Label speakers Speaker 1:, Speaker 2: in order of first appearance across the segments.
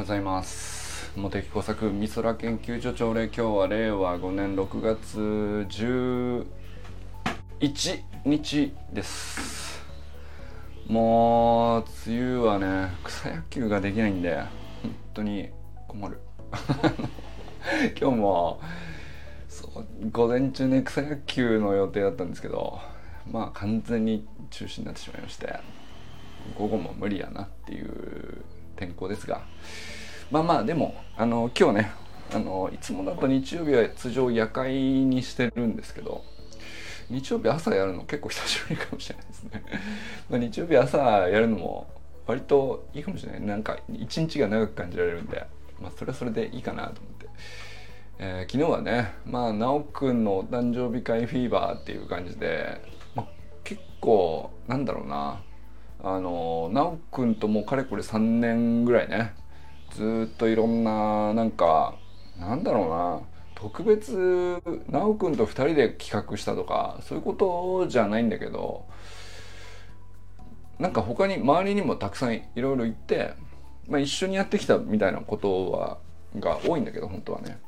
Speaker 1: ございます茂木工作美空研究所朝礼今日は令和5年6月11日です。もう梅雨はね草野球ができないんで本当に困る。今日もそう午前中ね草野球の予定だったんですけどまあ完全に中止になってしまいまして午後も無理やなっていう天候ですが。まあまあでもあの今日ねあのいつもだと日曜日は通常夜会にしてるんですけど日曜日朝やるの結構久しぶりかもしれないですね。ま日曜日朝やるのも割といいかもしれない。なんか一日が長く感じられるんでまあそれはそれでいいかなと思って、えー、昨日はねまあ直くんのお誕生日会フィーバーっていう感じで、まあ、結構なんだろうな。あの直くんともうかれこれ3年ぐらいねずっといろんななんかなんだろうな特別直くんと2人で企画したとかそういうことじゃないんだけどなんか他に周りにもたくさんいろいろ行って、まあ、一緒にやってきたみたいなことはが多いんだけど本当はね。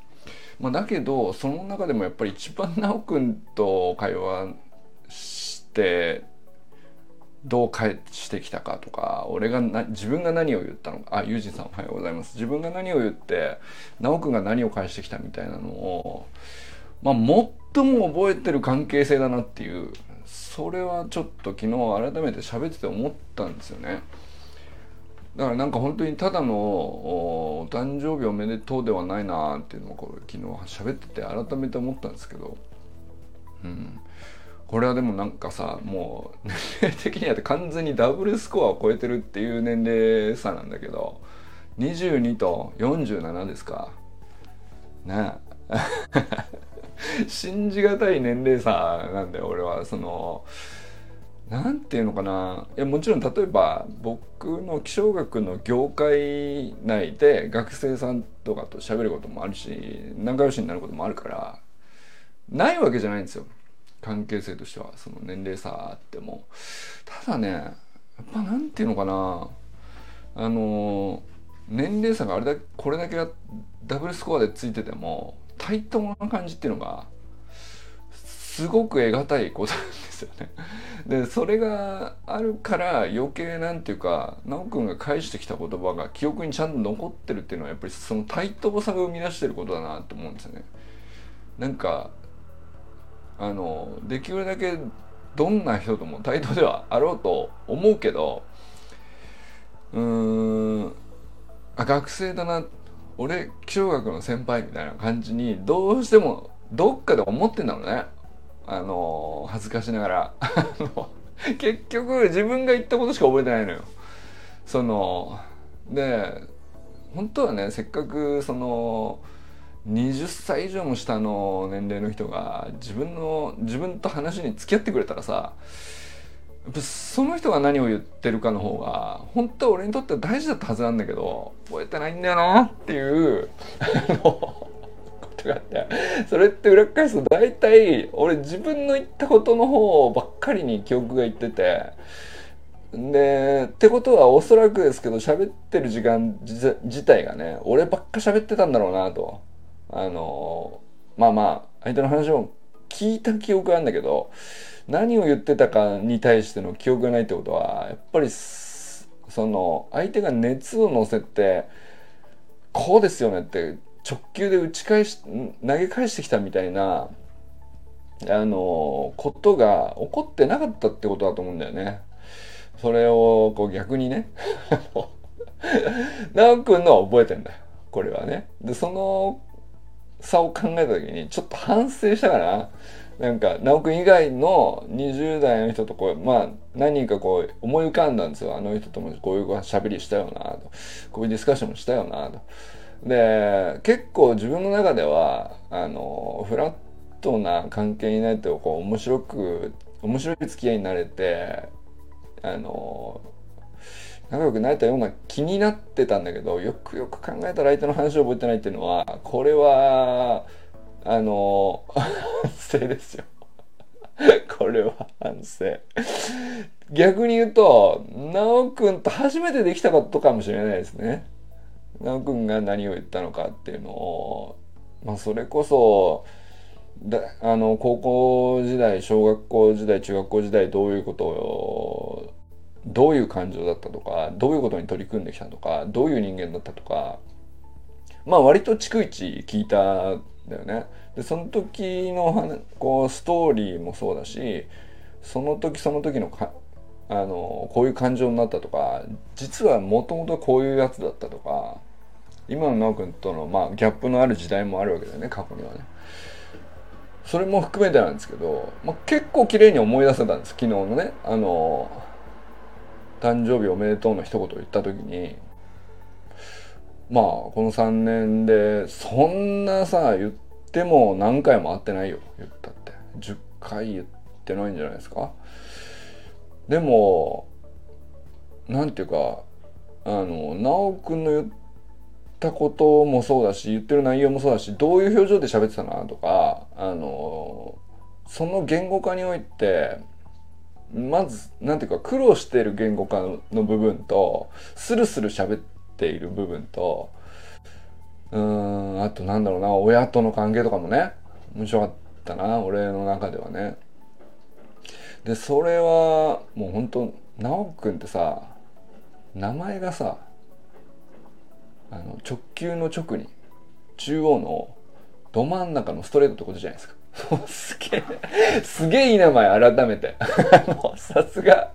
Speaker 1: まあ、だけどその中でもやっぱり一番直くんと会話してどう返してきたかとか俺がな自分が何を言ったのか。あユージンさんおはようございます。自分が何を言って直くんが何を返してきたみたいなのをまあ最も覚えてる関係性だなっていうそれはちょっと昨日改めて喋ってて思ったんですよね。だからなんか本当にただのお誕生日おめでとうではないなっていうのをこれ昨日喋ってて改めて思ったんですけど、うん、これはでもなんかさもう年齢的には完全にダブルスコアを超えてるっていう年齢差なんだけど22と47ですか。ね 信じがたい年齢差なんだよ俺は。その何て言うのかな。いやもちろん例えば僕の気象学の業界内で学生さんとかと喋ることもあるし仲良しになることもあるからないわけじゃないんですよ。関係性としてはその年齢差あってもただねやっぱ何て言うのかなあの年齢差があれだこれだけがダブルスコアでついてても対等な感じっていうのがすごく得難いことなんですよね。でそれがあるから余計なんていうか修くんが返してきた言葉が記憶にちゃんと残ってるっていうのはやっぱりその対等さが生み出してることだなって思うんですよね。なんかあのできるだけどんな人とも対等ではあろうと思うけどうーんあ学生だな俺気象学の先輩みたいな感じにどうしてもどっかで思ってんだろうね。あの恥ずかしながら。結局自分が言ったことしか覚えてないのよ。そので本当はねせっかくその20歳以上も下の年齢の人が自分の自分と話に付き合ってくれたらさその人が何を言ってるかの方が本当は俺にとっては大事だったはずなんだけど覚えてないんだよなっていう ことがあってそれって裏返すと大体俺自分の言ったことの方ばっかりに記憶がいっててでってことはおそらくですけど喋ってる時間自体がね俺ばっか喋ってたんだろうなと。あのまあまあ相手の話を聞いた記憶があるんだけど何を言ってたかに対しての記憶がないってことはやっぱりその相手が熱を乗せてこうですよねって直球で打ち返し投げ返してきたみたいなあのことが起こってなかったってことだと思うんだよね。それをこう逆にね 直くんのは覚えてんだよこれはね。でその差を考えた時にちょっと反省したかな。なんか直くん以外の20代の人とこうまあ何人かこう思い浮かんだんですよあの人ともこういう喋りしたよなとこういうディスカッションもしたよなと。で結構自分の中ではあのフラットな関係になってこう面白く面白い付き合いになれてあの仲良くなれたような気になってたんだけどよくよく考えたら相手の話を覚えてないっていうのはこれはあの 反省ですよ。これは反省。逆に言うと奈くんと初めてできたことかもしれないですね。直君が何を言ったのかっていうのを、まあ、それこそだあの高校時代小学校時代中学校時代どういうことをどういう感情だったとかどういうことに取り組んできたとかどういう人間だったとかまあ割と逐一聞いたんだよね。でその時のこうストーリーもそうだしその時その時のかあのこういう感情になったとか実はもともとこういうやつだったとか今の直君との、まあ、ギャップのある時代もあるわけだよね過去にはね。それも含めてなんですけど、まあ、結構綺麗に思い出せたんです昨日のねあの誕生日おめでとうの一言言った時にまあこの3年でそんなさ言っても何回も会ってないよ言ったって。10回言ってないんじゃないですか。でもなんていうかあの直くんの言ったこともそうだし言ってる内容もそうだしどういう表情で喋ってたなとかあのその言語化においてまずなんていうか苦労している言語化の部分とスルスル喋っている部分とうんあとなんだろうな親との関係とかもね面白かったな俺の中ではね。でそれはもうほんと直くんってさ名前がさあの直球の直に中央のど真ん中のストレートってことじゃないですか。すげえ、すげえいい名前改めて。さすが、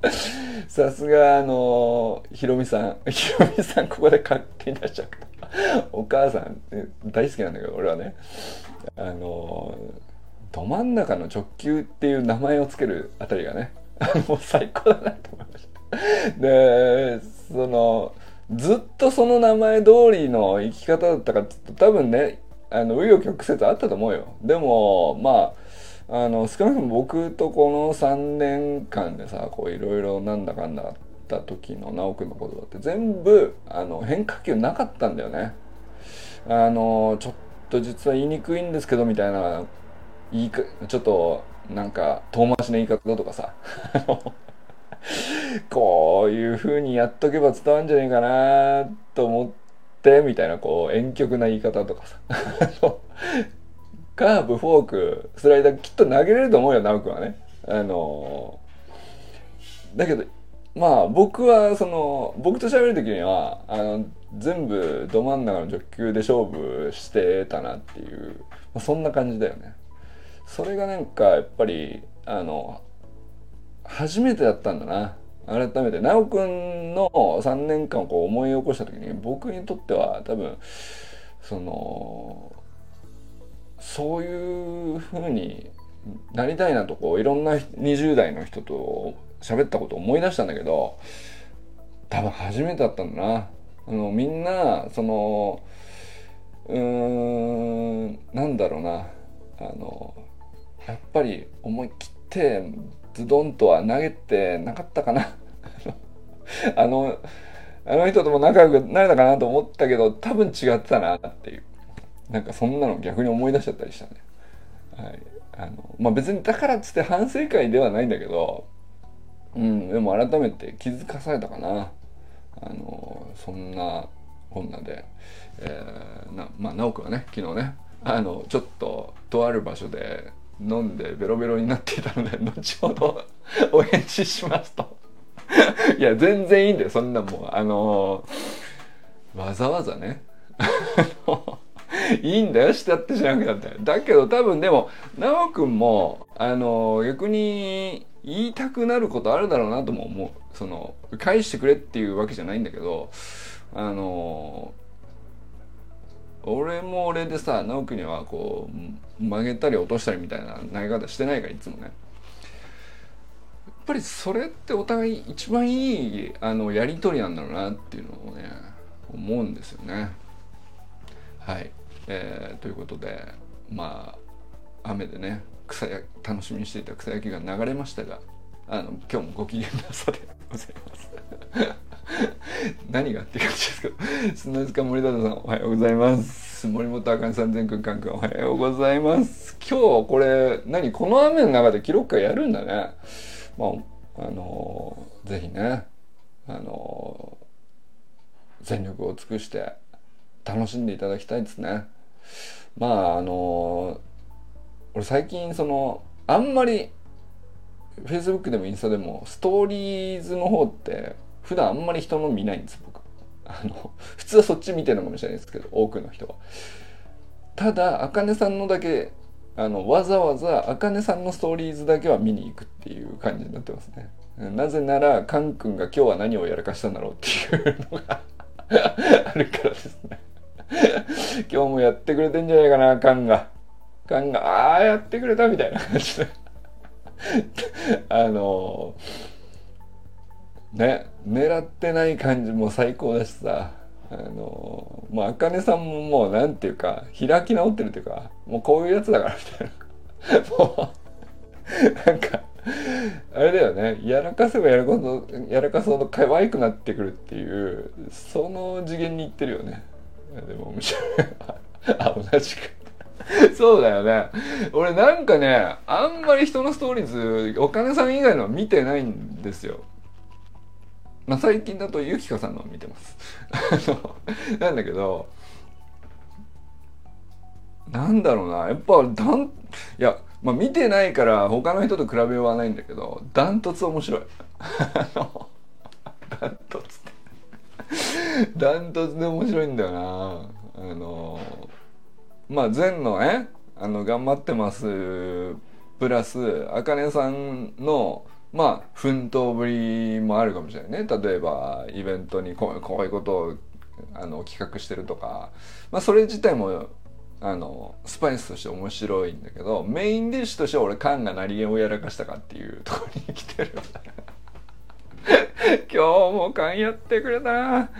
Speaker 1: さすがあの、ひろみさん。ひろみさんここで勝手に出しちゃった。お母さん、大好きなんだけど、俺はね。あの、ど真ん中の直球っていう名前をつけるあたりがね、もう最高だなと思いました。で、その、ずっとその名前通りの生き方だったかって多分ねあの紆余曲折あったと思うよ。でもまああの少なくとも僕とこの3年間でさこういろいろなんだかんだあった時の直くんの言葉って全部あの変化球なかったんだよね。あのちょっと実は言いにくいんですけどみたいな言いかちょっとなんか遠回しな言い方とかさ。こういう風にやっとけば伝わるんじゃないかなと思ってってみたいなこう婉曲な言い方とかさ。カーブフォークスライダーきっと投げれると思うよ直君はね。あのだけどまあ僕はその僕と喋る時にはあの全部ど真ん中の直球で勝負してたなっていう、まあ、そんな感じだよね。それがなんかやっぱりあの初めてだったんだな。改めて奈くんの3年間をこう思い起こした時に僕にとっては多分そのそういうふうになりたいなとこういろんな20代の人と喋ったことを思い出したんだけど多分初めてだったんだな。あのみんなそのうーんなんだろうなあのやっぱり思い切ってズドンとは投げてなかったかな。あのあの人とも仲良くなれたかなと思ったけど多分違ってたなっていう。なんかそんなの逆に思い出しちゃったりしたね。はい。あのまあ別にだからっつって反省会ではないんだけどうんでも改めて気づかされたかな。あのそんなこんなで、えー、なまあ直くはね昨日ねあのちょっととある場所で飲んでベロベロになっていたので 後ほどお返事しますと。いや全然いいんだよ。そんなもうあのー、わざわざね。いいんだよしたってしなくなって。だけど多分でも奈くんもあのー、逆に言いたくなることあるだろうなとも思う。その返してくれっていうわけじゃないんだけどあのー俺も俺でさ直樹にはこう曲げたり落としたりみたいな投げ方してないからいつもね。やっぱりそれってお互い一番いいあのやり取りなんだろうなっていうのをね思うんですよね。はい、えー、ということでまあ雨でね草や楽しみにしていた草焼きが流れましたがあの今日もご機嫌なさでございます。何がって感じですけど砂塚森田さんおはようございます。森本あかんさん全くんかんくんおはようございます。今日これ何この雨の中で記録会やるんだね。まああのー、ぜひねあのー、全力を尽くして楽しんでいただきたいですね。まああの俺最近そのあんまり Facebook でもインスタでもストーリーズの方って普段あんまり人の見ないんです僕。あの普通はそっち見てるのかもしれないですけど多くの人は。ただあかねさんのだけあのわざわざあかねさんのストーリーズだけは見に行くっていう感じになってますね。なぜならカン君が今日は何をやらかしたんだろうっていうのが あるからですね。今日もやってくれてんじゃないかなカンが。カンがああやってくれたみたいな感じで。あのね狙ってない感じも最高だしさ。あのもうあかねさんももうなんていうか開き直ってるっていうかもうこういうやつだからみたいな。もうなんかあれだよね。やらかせばやるほどやらかすほど可愛くなってくるっていうその次元にいってるよね。でも面白いあ同じく。そうだよね。俺なんかねあんまり人のストーリーズお金さん以外のは見てないんですよ。まあ最近だとゆきかさんの見てます。なんだけどなんだろうな。やっぱだんいやまあ見てないから他の人と比べはないんだけどダントツ面白い。ダントツって。ダントツで面白いんだよな。あのまあ前のねあの頑張ってますプラスあかねさんのまあ奮闘ぶりもあるかもしれないね。例えばイベントにこういうことをあの企画してるとか、まあ、それ自体もあのスパイスとして面白いんだけどメインディッシュとしては俺缶が何げをやらかしたかっていうところに来てる今日も缶やってくれたな。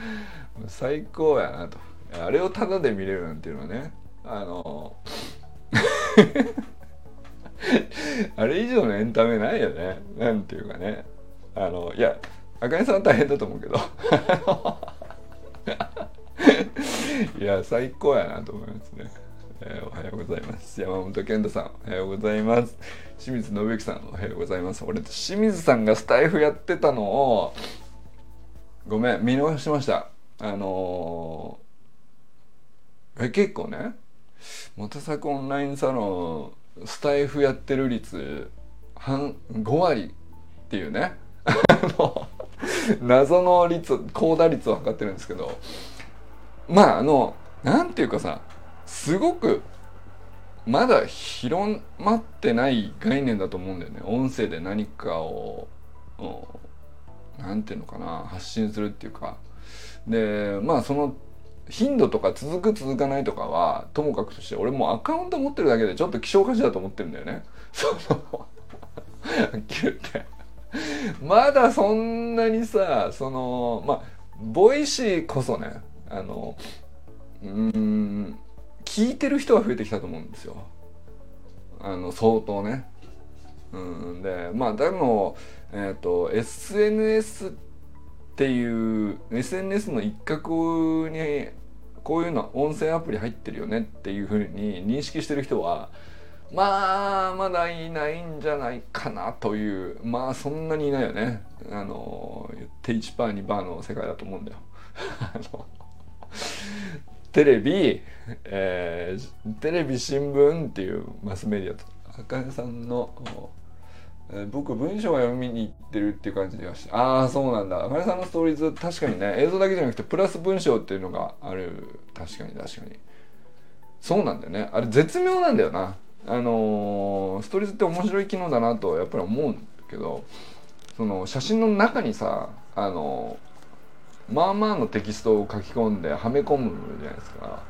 Speaker 1: 最高やなと。あれをタダで見れるなんていうのはねあのあれ以上のエンタメないよね。なんていうかね。あのいやあかねさんは大変だと思うけど。いや最高やなと思いますね、えー、おはようございます。山本健太さんおはようございます。清水信之さんおはようございます。俺清水さんがスタイフやってたのをごめん見逃しました。あのー、え結構ね元作オンラインサロンスタイフやってる率半5割っていうね。謎の率高打率を測ってるんですけど。まああのなんていうかさすごくまだ広まってない概念だと思うんだよね。音声で何かを何ていうのかな発信するっていうか。でまあその頻度とか続く続かないとかはともかくとして俺もうアカウント持ってるだけでちょっと希少価値だと思ってるんだよね。そのはっきり言ってまだそんなにさそのまあ Voicy こそねあのうん聞いてる人は増えてきたと思うんですよ。あの相当ね。うんでまあでも、えーと、と SNS っていう SNS の一角にこういうの音声アプリ入ってるよねっていうふうに認識してる人はまあまだいないんじゃないかなというまあそんなにいないよねあの言って1パー2パーの世界だと思うんだよ。テレビ、えー、テレビ新聞っていうマスメディアと赤根さんの、僕文章は読みに行ってるっていう感じではしてああそうなんだ。赤根さんのストーリーズ確かにね。映像だけじゃなくてプラス文章っていうのがある。確かに確かに。そうなんだよね。あれ絶妙なんだよな。あのー、ストーリーズって面白い機能だなとやっぱり思うんだけどその写真の中にさあのー、まあまあのテキストを書き込んではめ込むじゃないですか。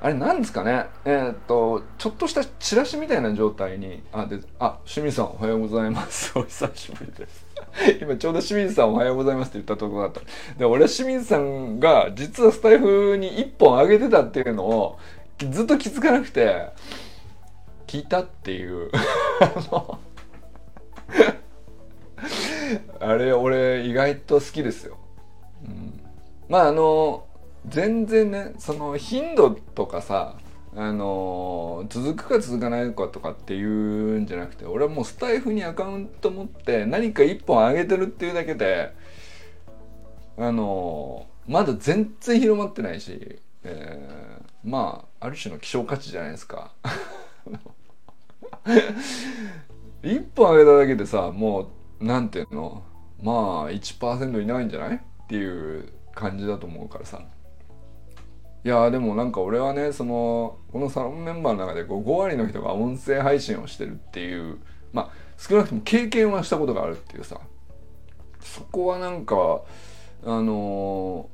Speaker 1: あれなんですかね？えー、っとちょっとしたチラシみたいな状態にあであ清水さんおはようございます。お久しぶりです。今ちょうど清水さんおはようございますって言ったところだった。で俺は清水さんが実はスタイフに1本上げてたっていうのをずっと気づかなくて聞いたっていう。あれ俺意外と好きですよ、うん、まああの全然ねその頻度とかさあの続くか続かないかとかっていうんじゃなくて俺はもうスタイフにアカウント持って何か一本上げてるっていうだけであのまだ全然広まってないし、えー、まあある種の希少価値じゃないですか。一本上げただけでさもうなんていうのまあ1%いないんじゃない？っていう感じだと思うからさ。いやでもなんか俺はねそのこのサロンメンバーの中で5割の人が音声配信をしてるっていうまあ少なくとも経験はしたことがあるっていうさ。そこはなんかあの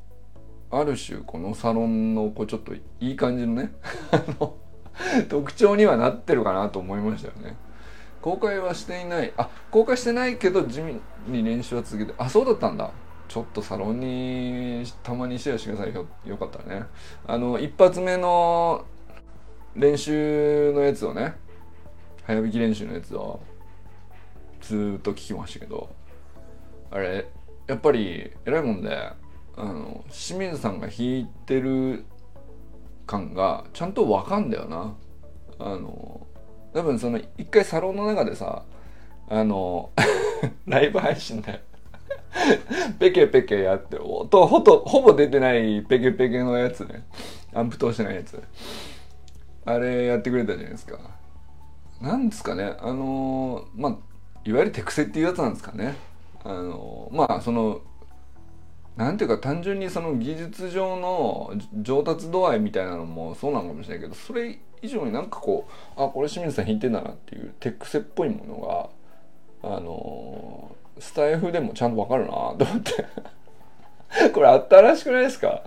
Speaker 1: ー、ある種このサロンのこうちょっといい感じのね特徴にはなってるかなと思いましたよね。公開はしていない。あ公開してないけど地味に練習は続けてあそうだったんだ。ちょっとサロンにたまにシェアしてください。よよかったらね。あの一発目の練習のやつをね早弾き練習のやつをずっと聞きましたけどあれやっぱり偉いもんであの清水さんが弾いてる感がちゃんと分かんだよな。あの多分その一回サロンの中でさあの ライブ配信で ペケペケやって音ほとほぼ出てないペケペケのやつね。アンプ通してないやつ。あれやってくれたじゃないですか。なんですかね。あのまあいわゆる手癖っていうやつなんですかね。あのまあそのなんていうか単純にその技術上の上達度合いみたいなのもそうなのかもしれないけどそれ以上になんかこうあこれ清水さん弾いてんだなっていう手癖っぽいものがあのスタイフでもちゃんとわかるなと思って。これ新しくないですか？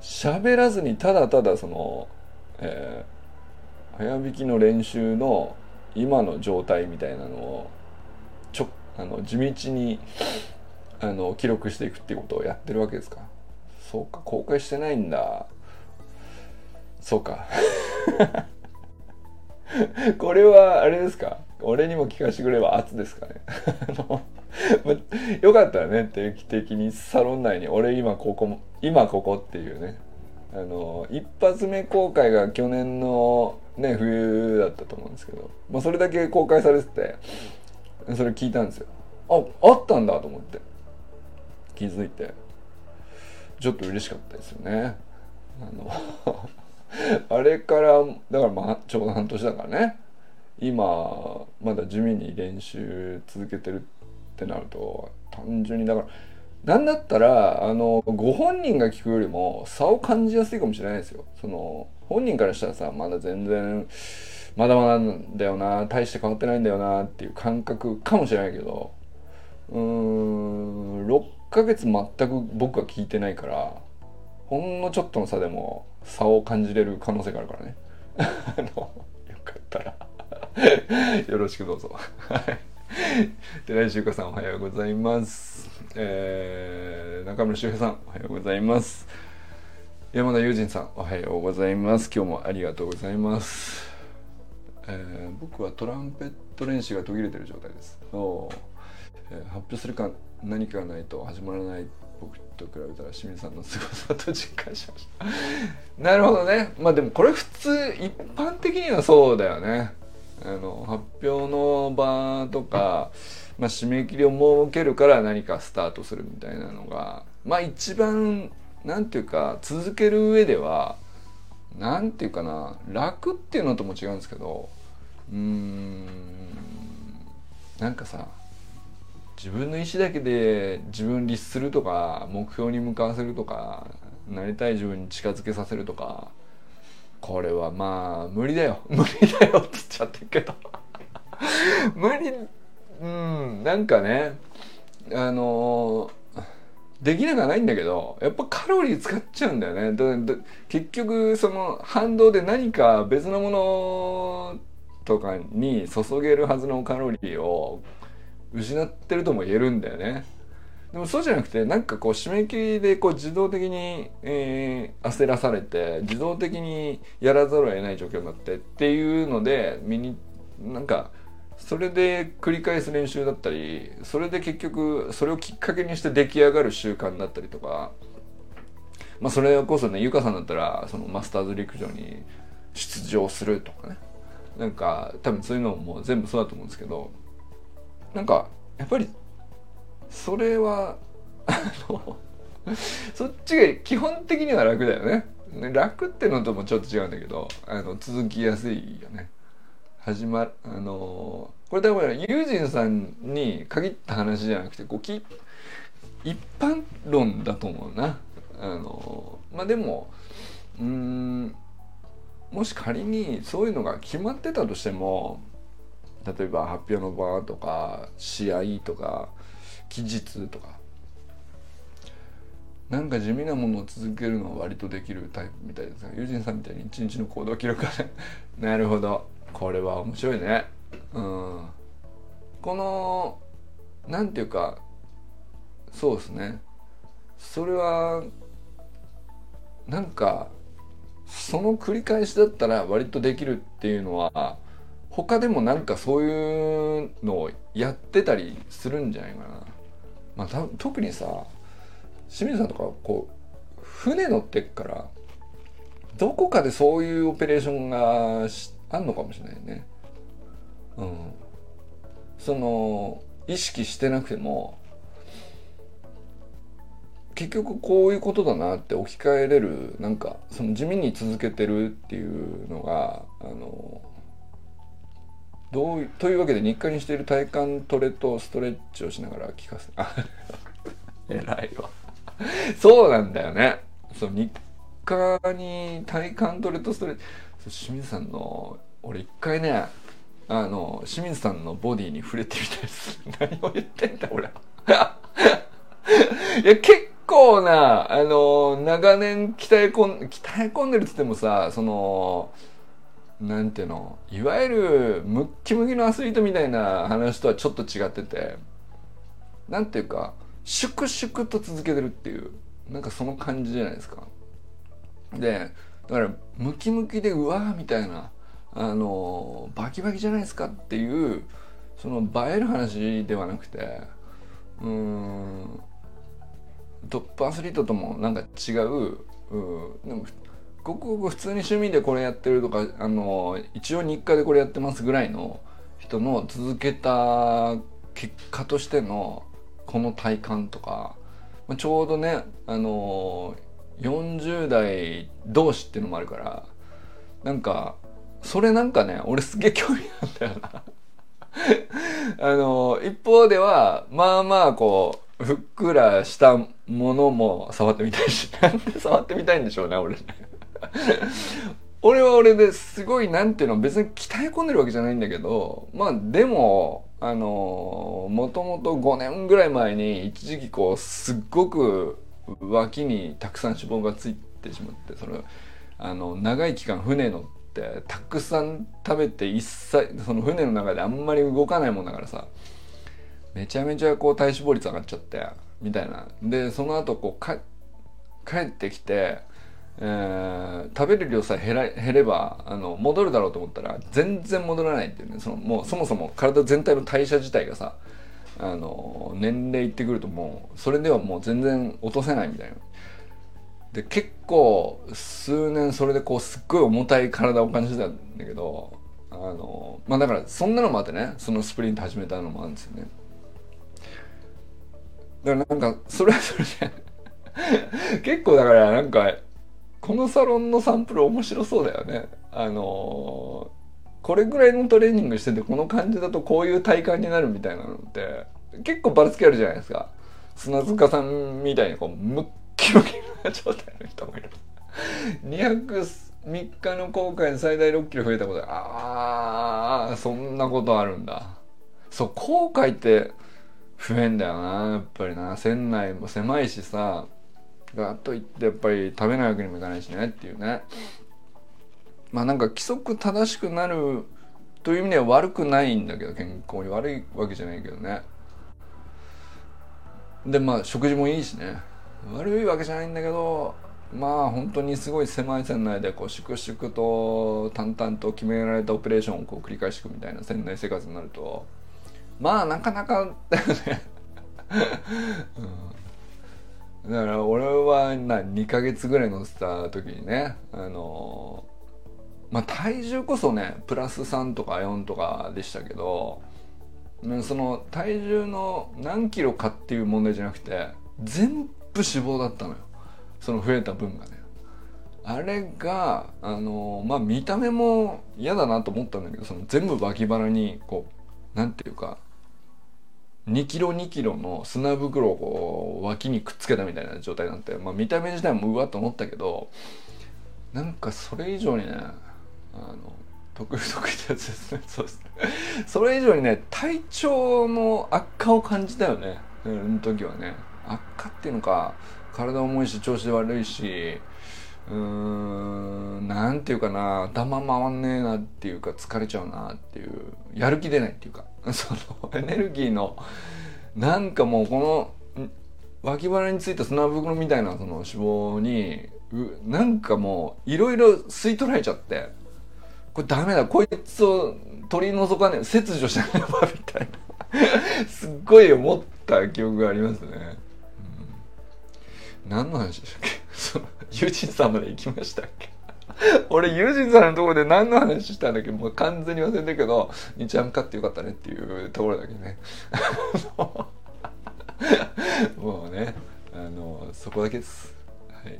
Speaker 1: 喋らずにただただその、えー、早弾きの練習の今の状態みたいなのをちょあの地道にあの記録していくっていうことをやってるわけですか？そうか公開してないんだ。そうか。これはあれですか？俺にも聞かせてくれば圧ですかね。よかったらね定期的にサロン内に俺今ここ今ここっていうねあの一発目公開が去年のね冬だったと思うんですけど、まあ、それだけ公開されててそれ聞いたんですよ。ああったんだと思って気づいてちょっと嬉しかったですよね。あの あれからだからまあちょうど半年だからね。今まだ地味に練習続けてるってなると単純にだからなんだったらあのご本人が聞くよりも差を感じやすいかもしれないですよ。その本人からしたらさまだ全然まだまだなんだよな大して変わってないんだよなっていう感覚かもしれないけどうーん6ヶ月全く僕は聞いてないからほんのちょっとの差でも差を感じれる可能性があるからね。あの よろしくどうぞ。で来週かさんおはようございます。えー、中村修平さんおはようございます。山田友人さんおはようございます。今日もありがとうございます。えー、僕はトランペット練習が途切れてる状態です。お、えー、発表するか何かがないと始まらない僕と比べたら清水さんの凄さと実感しました。なるほどね。まあでもこれ普通一般的にはそうだよね。あの発表の場とか、まあ、締め切りを設けるから何かスタートするみたいなのがまあ一番なんていうか続ける上ではなんていうかな楽っていうのとも違うんですけどうーんなんかさ自分の意思だけで自分律するとか目標に向かわせるとかなりたい自分に近づけさせるとかこれはまあ無理だよ。無理だよって言っちゃってるけど。無理うんなんかねあのできなくはないんだけどやっぱカロリー使っちゃうんだよね。結局その反動で何か別のものとかに注げるはずのカロリーを失ってるとも言えるんだよね。でもそうじゃなくてなんかこう締め切りでこう自動的に、えー、焦らされて自動的にやらざるを得ない状況になってっていうので身になんかそれで繰り返す練習だったりそれで結局それをきっかけにして出来上がる習慣だったりとかまあそれこそねゆかさんだったらそのマスターズ陸上に出場するとかね。なんか多分そういうのも全部そうだと思うんですけどなんかやっぱりそれはあのそっちが基本的には楽だよね。楽ってのともちょっと違うんだけどあの続きやすいよね。始まるあのこれ多分友人さんに限った話じゃなくてこうき一般論だと思うな。あのまあでもうんもし仮にそういうのが決まってたとしても例えば発表の場とか試合とか期日とか。なんか地味なものを続けるのは割とできるタイプみたいです。が友人さんみたいに一日の行動記録が なるほど。これは面白いね。うん。このなんていうかそうですね。それはなんかその繰り返しだったら割とできるっていうのは他でもなんかそういうのをやってたりするんじゃないかな。まあ、特にさ清水さんとかこう船乗ってっからどこかでそういうオペレーションがあんのかもしれないね。うん。その意識してなくても結局こういうことだなって置き換えれるなんかその地味に続けてるっていうのがあのどうというわけで日課にしている体幹トレとストレッチをしながら聞かせ 偉いわ。そうなんだよね。そう日課に体幹トレとストレッチ。清水さんの俺一回ねあの清水さんのボディに触れてみたいです何を言ってんだ俺 いや結構なあの長年鍛え込ん鍛え込んでるっつってもさそのなんていうのいわゆるムッキムキのアスリートみたいな話とはちょっと違っててなんていうか粛々と続けてるっていうなんかその感じじゃないですか。でだからムキムキでうわーみたいなあのバキバキじゃないですかっていうその映える話ではなくてうんトップアスリートともなんか違ううんでもごくごく普通に趣味でこれやってるとかあの一応日課でこれやってますぐらいの人の続けた結果としてのこの体感とか、まあ、ちょうどねあの40代同士っていうのもあるからなんかそれなんかね俺すげえ興味あんだよな。あの一方ではまあまあこうふっくらしたものも触ってみたいしなんで触ってみたいんでしょうね俺 俺は俺ですごいなんていうの別に鍛え込んでるわけじゃないんだけどまあでもあのもともと5年ぐらい前に一時期こうすっごく脇にたくさん脂肪がついてしまってそれあの長い期間船乗ってたくさん食べて一切その船の中であんまり動かないもんだからさめちゃめちゃこう体脂肪率上がっちゃってみたいな。でその後こうか帰ってきてえー、食べる量さえ減ら減ればあの戻るだろうと思ったら全然戻らないっていうねそのもうそもそも体全体の代謝自体がさあの年齢いってくるともうそれではもう全然落とせないみたいな。で結構数年それでこうすっごい重たい体を感じてたんだけどあのまあだからそんなのもあってねそのスプリント始めたのもあるんですよね。だからなんかそれはそれで結構だからなんかこのサロンのサンプル面白そうだよね。あの、これぐらいのトレーニングしててこの感じだとこういう体感になるみたいなのって結構ばらつきあるじゃないですか。砂塚さんみたいにこうムッキムキな状態の人もいる。203日の航海で最大6キロ増えたことああそんなことあるんだ。そう航海って増えんだよなやっぱりな船内も狭いしさだといってやっぱり食べないわけにもいかないしねっていうね。まあなんか規則正しくなるという意味では悪くないんだけど健康に悪いわけじゃないけどね。でまあ食事もいいしね。悪いわけじゃないんだけどまあ本当にすごい狭い船内でこう粛々と淡々と決められたオペレーションをこう繰り返していくみたいな船内生活になると。まあなかなかだよね。うん。だから俺はな2ヶ月ぐらい乗せた時にねあのまあ体重こそねプラス3とか4とかでしたけどその体重の何キロかっていう問題じゃなくて全部脂肪だったのよ。その増えた分がね。あれがあのまあ見た目も嫌だなと思ったんだけどその全部脇腹にこうなんていうか2キロ2キロの砂袋をこう脇にくっつけたみたいな状態なって、まあ、見た目自体もうわっと思ったけどなんかそれ以上にねあの得意得意ってやつですね。そうですね。それ以上にね体調の悪化を感じたよね。その時はね。悪化っていうのか体重いし調子悪いしうーんなんていうかな頭回んねえなっていうか疲れちゃうなっていうやる気出ないっていうか そのエネルギーのなんかもうこの脇腹についた砂袋みたいなその脂肪にうなんかもういろいろ吸い取られちゃってこれダメだこいつを取り除かねえ切除しなければみたいな すっごい思った記憶がありますね、うん、何の話でしたっけ？友人さんまで行きましたっけ？俺友人さんのところで何の話したんだっけ？もう完全に忘れてたけど日ハム勝ってよかったねっていうところだけね。もうねあのそこだけです。はい。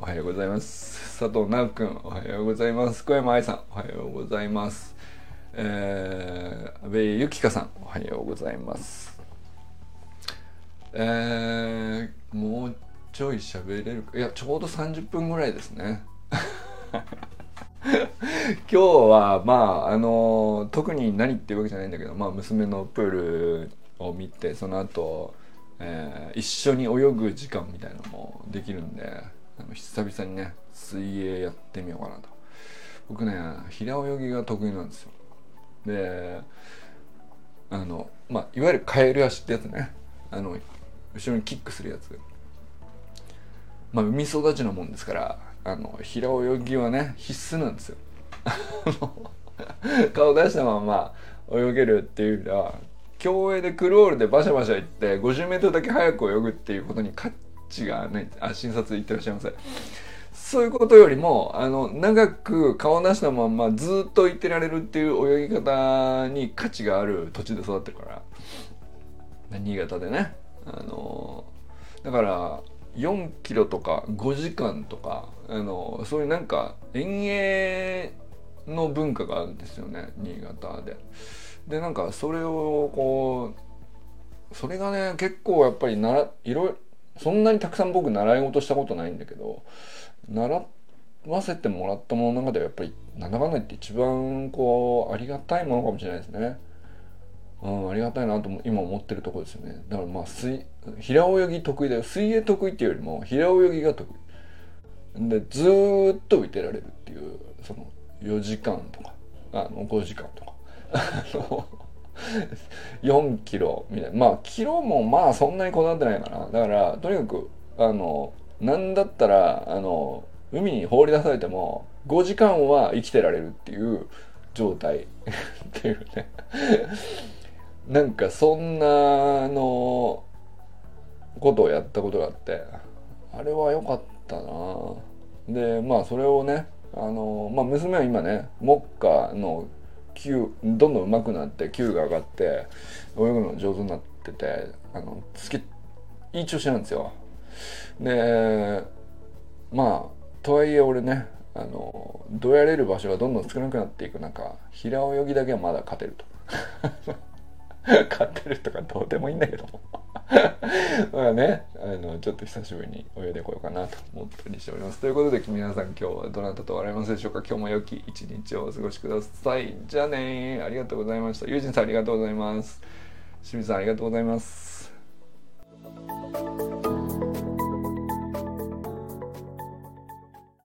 Speaker 1: おはようございます。佐藤直君おはようございます。小山愛さんおはようございます。えー、安倍ゆきかさんおはようございます。えー、もうちょい喋れるか？いやちょうど30分ぐらいですね。今日はまああの特に何っていうわけじゃないんだけど、まあ、娘のプールを見てその後、えー、一緒に泳ぐ時間みたいなのもできるんであの久々にね水泳やってみようかなと。僕ね平泳ぎが得意なんですよ。であのまあいわゆるカエル足ってやつね。あの後ろにキックするやつ。まあ海育ちのもんですからあの平泳ぎはね必須なんですよ。顔出したまま泳げるっていうよりは競泳でクロールでバシャバシャ行って 50m だけ早く泳ぐっていうことに価値がないあ診察行ってらっしゃいませそういうことよりもあの長く顔出したまんまずっと行ってられるっていう泳ぎ方に価値がある土地で育ってるから新潟でねあのだから4キロとか5時間とかあのそういうなんか遠泳の文化があるんですよね新潟で。でなんかそれをこうそれがね結構やっぱりないろいろそんなにたくさん僕習い事したことないんだけど習わせてもらったものの中ではやっぱりなんだかんだ言って一番こうありがたいものかもしれないですね。うん、ありがたいなと今思ってるとこですよね。だからまあ水平泳ぎ得意だよ。水泳得意っていうよりも平泳ぎが得意。でずっと浮いてられるっていうその4時間とかあの5時間とか。4キロみたいな。まあキロもまあそんなにこだわってないかな。だからとにかくあのなんだったらあの海に放り出されても5時間は生きてられるっていう状態。っていうね。なんかそんなのことをやったことがあってあれは良かったな。でまあそれをねあの、まあ、娘は今ね目下の級どんどん上手くなって級が上がって泳ぐの上手になっててあの好きいい調子なんですよ。でまあとはいえ俺ねあのどやれる場所がどんどん少なくなっていく中平泳ぎだけはまだ勝てると。買ってるとかどうでもいいんだけど。まあねあのちょっと久しぶりに泳いでこようかなと思ったりしております。ということで皆さん今日はどなたと笑いますでしょうか？今日も良き一日をお過ごしください。じゃあねありがとうございました。友人さんありがとうございます。清水さんありがとうございます。